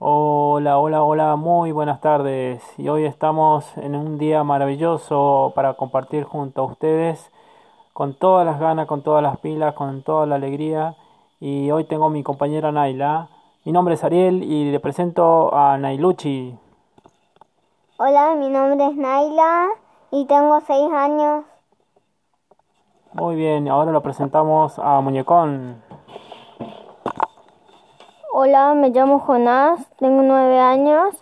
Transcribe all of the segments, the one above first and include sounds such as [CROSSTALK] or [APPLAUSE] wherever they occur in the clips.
Hola, hola, hola, muy buenas tardes. Y hoy estamos en un día maravilloso para compartir junto a ustedes con todas las ganas, con todas las pilas, con toda la alegría. Y hoy tengo a mi compañera Naila. Mi nombre es Ariel y le presento a Nailuchi. Hola, mi nombre es Naila y tengo seis años. Muy bien, ahora lo presentamos a Muñecón. Hola, me llamo Jonás, tengo nueve años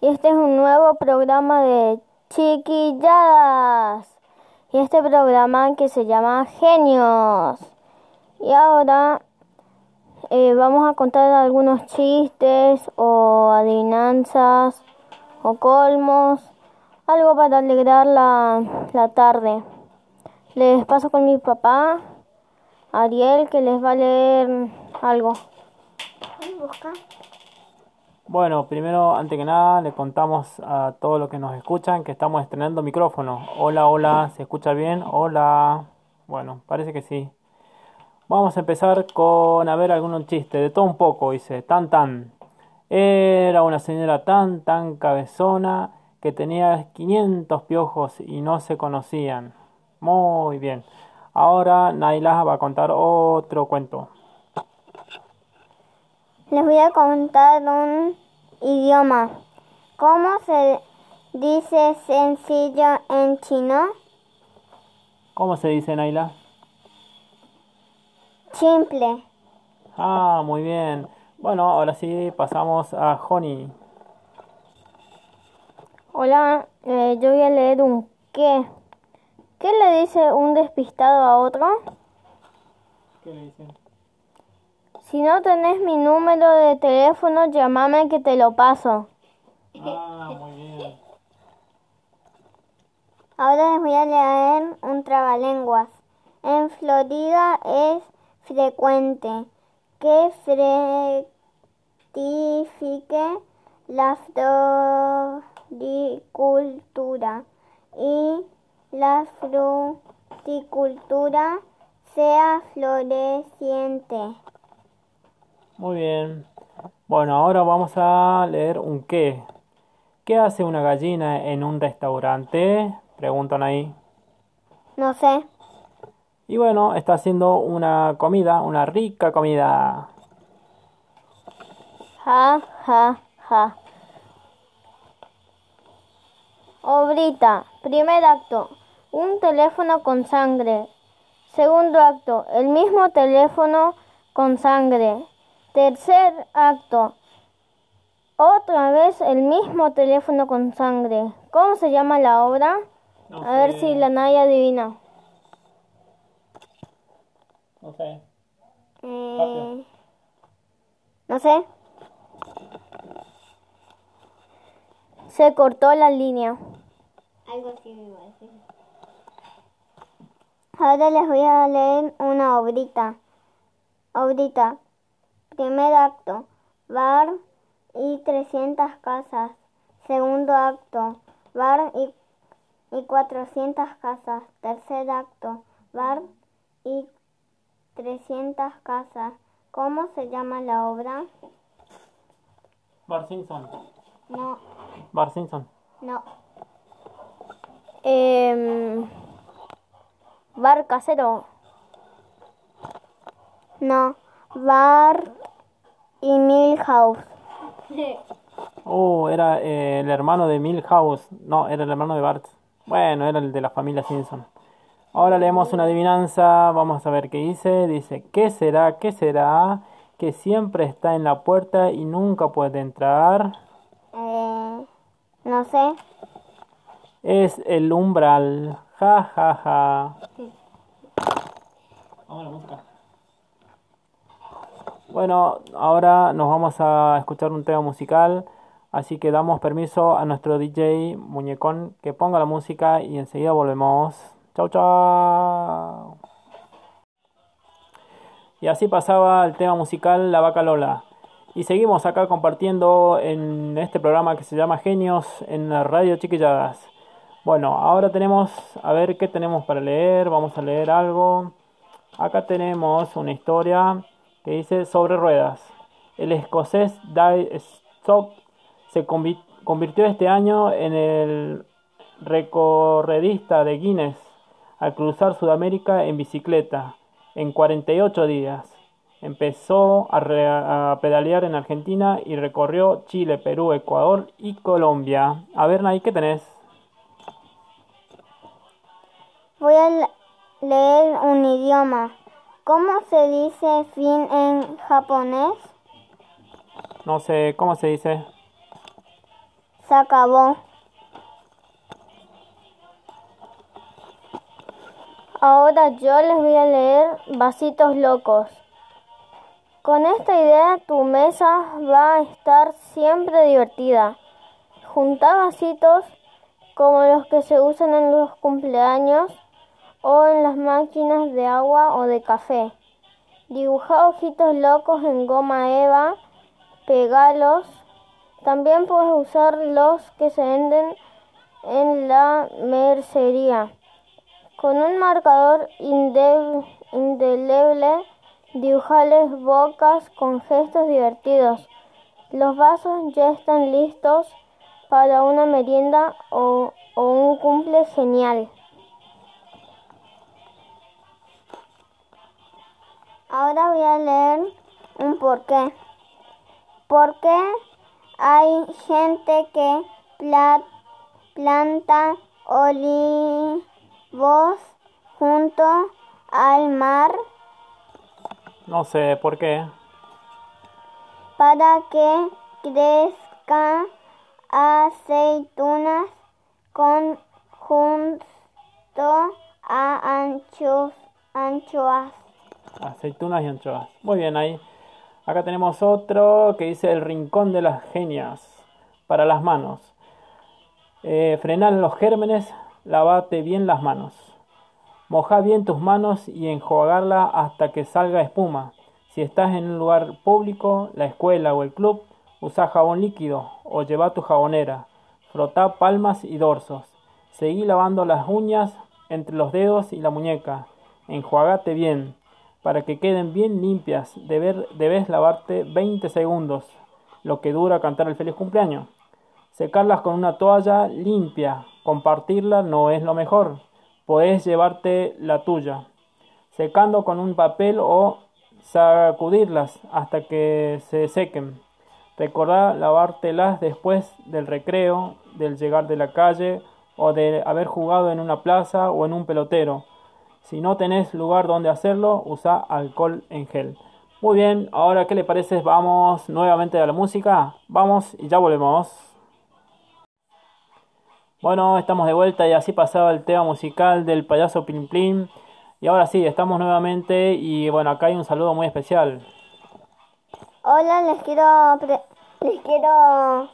y este es un nuevo programa de chiquilladas. Y este programa que se llama Genios. Y ahora eh, vamos a contar algunos chistes o adivinanzas o colmos, algo para alegrar la, la tarde. Les paso con mi papá, Ariel, que les va a leer algo. Bueno, primero, antes que nada, le contamos a todos los que nos escuchan que estamos estrenando micrófono. Hola, hola, ¿se escucha bien? Hola. Bueno, parece que sí. Vamos a empezar con, a ver, algunos chistes, de todo un poco, dice, tan tan. Era una señora tan tan cabezona que tenía 500 piojos y no se conocían. Muy bien. Ahora Naila va a contar otro cuento. Les voy a contar un idioma. ¿Cómo se dice sencillo en chino? ¿Cómo se dice, Naila? Simple. Ah, muy bien. Bueno, ahora sí pasamos a Honey. Hola, eh, yo voy a leer un qué. ¿Qué le dice un despistado a otro? ¿Qué le dicen? Si no tenés mi número de teléfono, llámame que te lo paso. Ah, muy bien. Ahora les voy a leer un trabalenguas. En Florida es frecuente que fructifique la floricultura y la fruticultura sea floreciente. Muy bien. Bueno, ahora vamos a leer un qué. ¿Qué hace una gallina en un restaurante? Preguntan ahí. No sé. Y bueno, está haciendo una comida, una rica comida. Ja, ja, ja. Obrita. Primer acto. Un teléfono con sangre. Segundo acto. El mismo teléfono con sangre. Tercer acto. Otra vez el mismo teléfono con sangre. ¿Cómo se llama la obra? No A ver si la Naya adivina. No sé. Eh, no sé. Se cortó la línea. Algo así me iba a decir. Ahora les voy a leer una obrita. Obrita. Primer acto. Bar y 300 casas. Segundo acto. Bar y, y 400 casas. Tercer acto. Bar y 300 casas. ¿Cómo se llama la obra? Bar Simpson. No, Bar Simpson. no. Em, bar casero. No, bar y Milhouse. Oh, era eh, el hermano de Milhouse. No, era el hermano de Bart. Bueno, era el de la familia Simpson. Ahora leemos una adivinanza. Vamos a ver qué dice. Dice, ¿qué será? ¿Qué será? Que siempre está en la puerta y nunca puede entrar. Eh, no sé. Es el umbral. Ja, ja, ja. Vamos a la música. Bueno, ahora nos vamos a escuchar un tema musical. Así que damos permiso a nuestro DJ Muñecón que ponga la música y enseguida volvemos. Chau, chau. Y así pasaba el tema musical La Vaca Lola. Y seguimos acá compartiendo en este programa que se llama Genios en la Radio Chiquilladas. Bueno, ahora tenemos, a ver qué tenemos para leer. Vamos a leer algo. Acá tenemos una historia que dice sobre ruedas. El escocés Dai Kuznetsov se convi- convirtió este año en el recorredista de Guinness al cruzar Sudamérica en bicicleta en 48 días. Empezó a, a pedalear en Argentina y recorrió Chile, Perú, Ecuador y Colombia. A ver, Nay, ¿qué tenés? Voy a le- leer un idioma. ¿Cómo se dice fin en japonés? No sé, ¿cómo se dice? Se acabó. Ahora yo les voy a leer Vasitos Locos. Con esta idea tu mesa va a estar siempre divertida. Junta vasitos como los que se usan en los cumpleaños o en las máquinas de agua o de café. Dibuja ojitos locos en goma eva, pegalos. También puedes usar los que se venden en la mercería. Con un marcador inde- indeleble, dibujales bocas con gestos divertidos. Los vasos ya están listos para una merienda o, o un cumple genial. Ahora voy a leer un porqué. ¿Por qué hay gente que pla- planta olivos junto al mar No sé, ¿por qué? para que crezcan aceitunas con junto a anchos, anchoas? Aceitunas y anchoas. Muy bien, ahí. Acá tenemos otro que dice el rincón de las genias para las manos. Eh, frenar los gérmenes, lavate bien las manos. Moja bien tus manos y enjuagarla hasta que salga espuma. Si estás en un lugar público, la escuela o el club, usa jabón líquido o lleva tu jabonera. Frotá palmas y dorsos. Seguí lavando las uñas entre los dedos y la muñeca. Enjuagate bien. Para que queden bien limpias, debes lavarte 20 segundos, lo que dura cantar el feliz cumpleaños. Secarlas con una toalla limpia. Compartirla no es lo mejor. Podés llevarte la tuya. Secando con un papel o sacudirlas hasta que se sequen. Recordá lavártelas después del recreo, del llegar de la calle o de haber jugado en una plaza o en un pelotero. Si no tenés lugar donde hacerlo, usa alcohol en gel. Muy bien, ahora qué le parece, vamos nuevamente a la música. Vamos y ya volvemos. Bueno, estamos de vuelta y así pasaba el tema musical del payaso Plim Plim. Y ahora sí, estamos nuevamente y bueno, acá hay un saludo muy especial. Hola, les quiero les quiero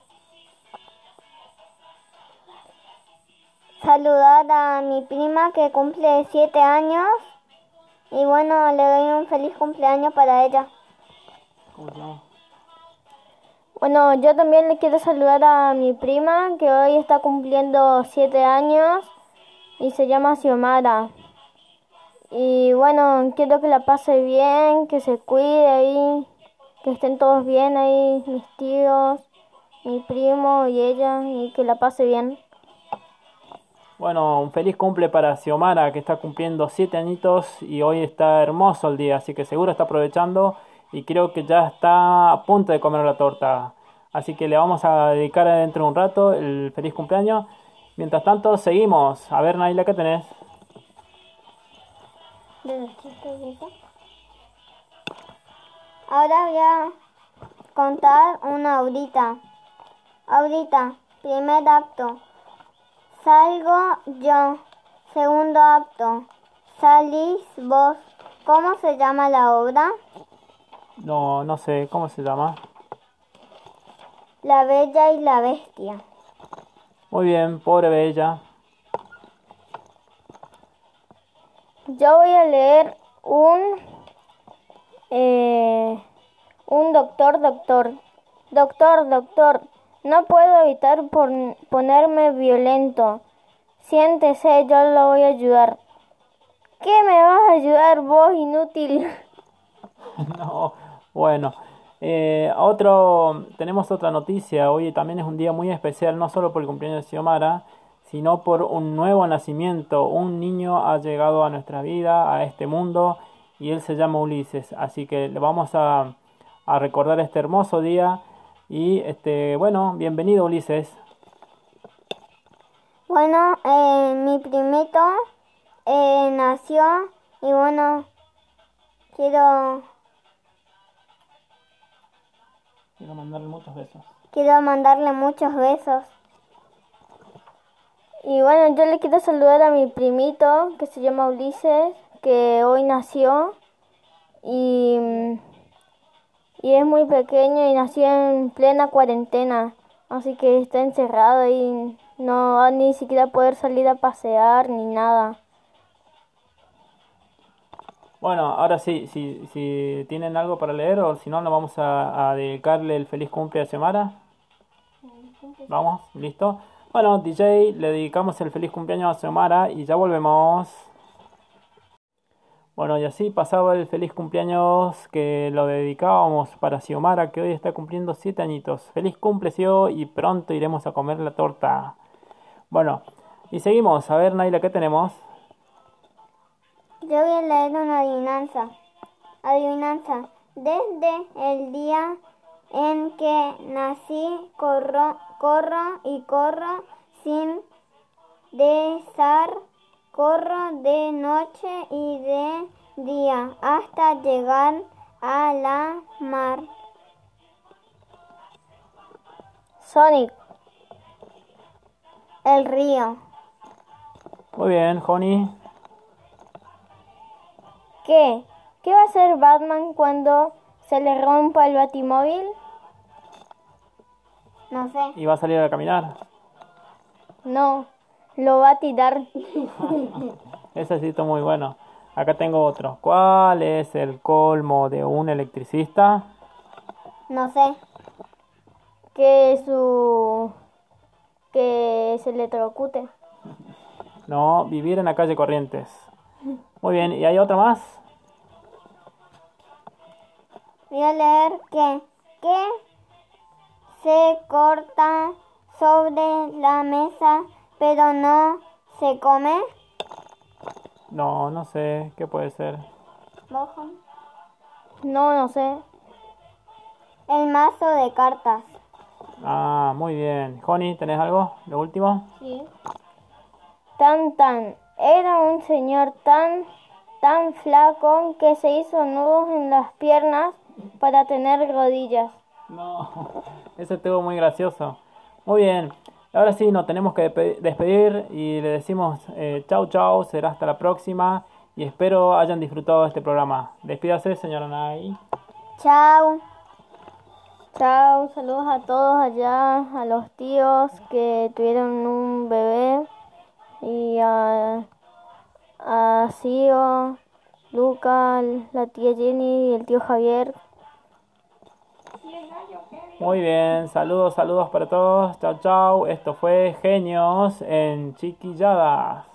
saludar a mi prima que cumple siete años y bueno, le doy un feliz cumpleaños para ella. Bueno, yo también le quiero saludar a mi prima que hoy está cumpliendo siete años y se llama Xiomara. Y bueno, quiero que la pase bien, que se cuide ahí, que estén todos bien ahí, mis tíos, mi primo y ella, y que la pase bien. Bueno, un feliz cumple para Xiomara que está cumpliendo 7 añitos y hoy está hermoso el día, así que seguro está aprovechando y creo que ya está a punto de comer la torta. Así que le vamos a dedicar dentro de un rato el feliz cumpleaños. Mientras tanto, seguimos. A ver, Naila, ¿qué tenés? Ahora voy a contar una ahorita. Ahorita, primer acto. Salgo yo. Segundo acto. Salís vos. ¿Cómo se llama la obra? No, no sé, ¿cómo se llama? La Bella y la Bestia. Muy bien, pobre Bella. Yo voy a leer un eh, un doctor, doctor, doctor, doctor. No puedo evitar pon- ponerme violento. Siéntese, yo lo voy a ayudar. ¿Qué me vas a ayudar vos, inútil? [LAUGHS] No, bueno, Eh, otro, tenemos otra noticia. Hoy también es un día muy especial, no solo por el cumpleaños de Xiomara, sino por un nuevo nacimiento. Un niño ha llegado a nuestra vida, a este mundo, y él se llama Ulises. Así que le vamos a, a recordar este hermoso día. Y este, bueno, bienvenido Ulises. Bueno, eh, mi primito eh, nació y bueno, quiero Quiero mandarle muchos besos. quiero mandarle muchos besos. Y bueno, yo le quiero saludar a mi primito que se llama Ulises, que hoy nació y, y es muy pequeño y nació en plena cuarentena, así que está encerrado y no va ni siquiera a poder salir a pasear ni nada. Bueno, ahora sí, si, si tienen algo para leer o si no, nos vamos a, dedicarle el feliz cumple a Xiomara. Vamos, listo. Bueno, DJ, le dedicamos el feliz cumpleaños a Xiomara y ya volvemos. Bueno, y así pasaba el feliz cumpleaños que lo dedicábamos para Xiomara, que hoy está cumpliendo 7 añitos. Feliz cumple, y pronto iremos a comer la torta. Bueno, y seguimos. A ver, Naila, ¿qué tenemos? Yo voy a leer una adivinanza. Adivinanza. Desde el día en que nací, corro, corro y corro sin cesar. Corro de noche y de día hasta llegar a la mar. Sonic. El río. Muy bien, Honey. ¿Qué? ¿Qué va a hacer Batman cuando se le rompa el batimóvil? No sé. ¿Y va a salir a caminar? No, lo va a tirar. [LAUGHS] Ese sí está muy bueno. Acá tengo otro. ¿Cuál es el colmo de un electricista? No sé. Que su... que se electrocute. No, vivir en la calle Corrientes. Muy bien, ¿y hay otra más? Voy a leer que... que se corta sobre la mesa pero no se come. No, no sé, ¿qué puede ser? No, no sé. El mazo de cartas. Ah, muy bien. Honey, ¿tenés algo? ¿Lo último? Sí. Tan tan. Era un señor tan, tan flaco que se hizo nudos en las piernas para tener rodillas. No, [LAUGHS] ese estuvo muy gracioso. Muy bien. Ahora sí, nos tenemos que despedir y le decimos eh, chau chau, será hasta la próxima y espero hayan disfrutado de este programa. Despídase, señora Nay. Chao. Chao, saludos a todos allá, a los tíos que tuvieron un bebé y a, a Sio, Luca, la tía Jenny y el tío Javier. Muy bien, saludos, saludos para todos. Chau chau. Esto fue Genios en Chiquilladas.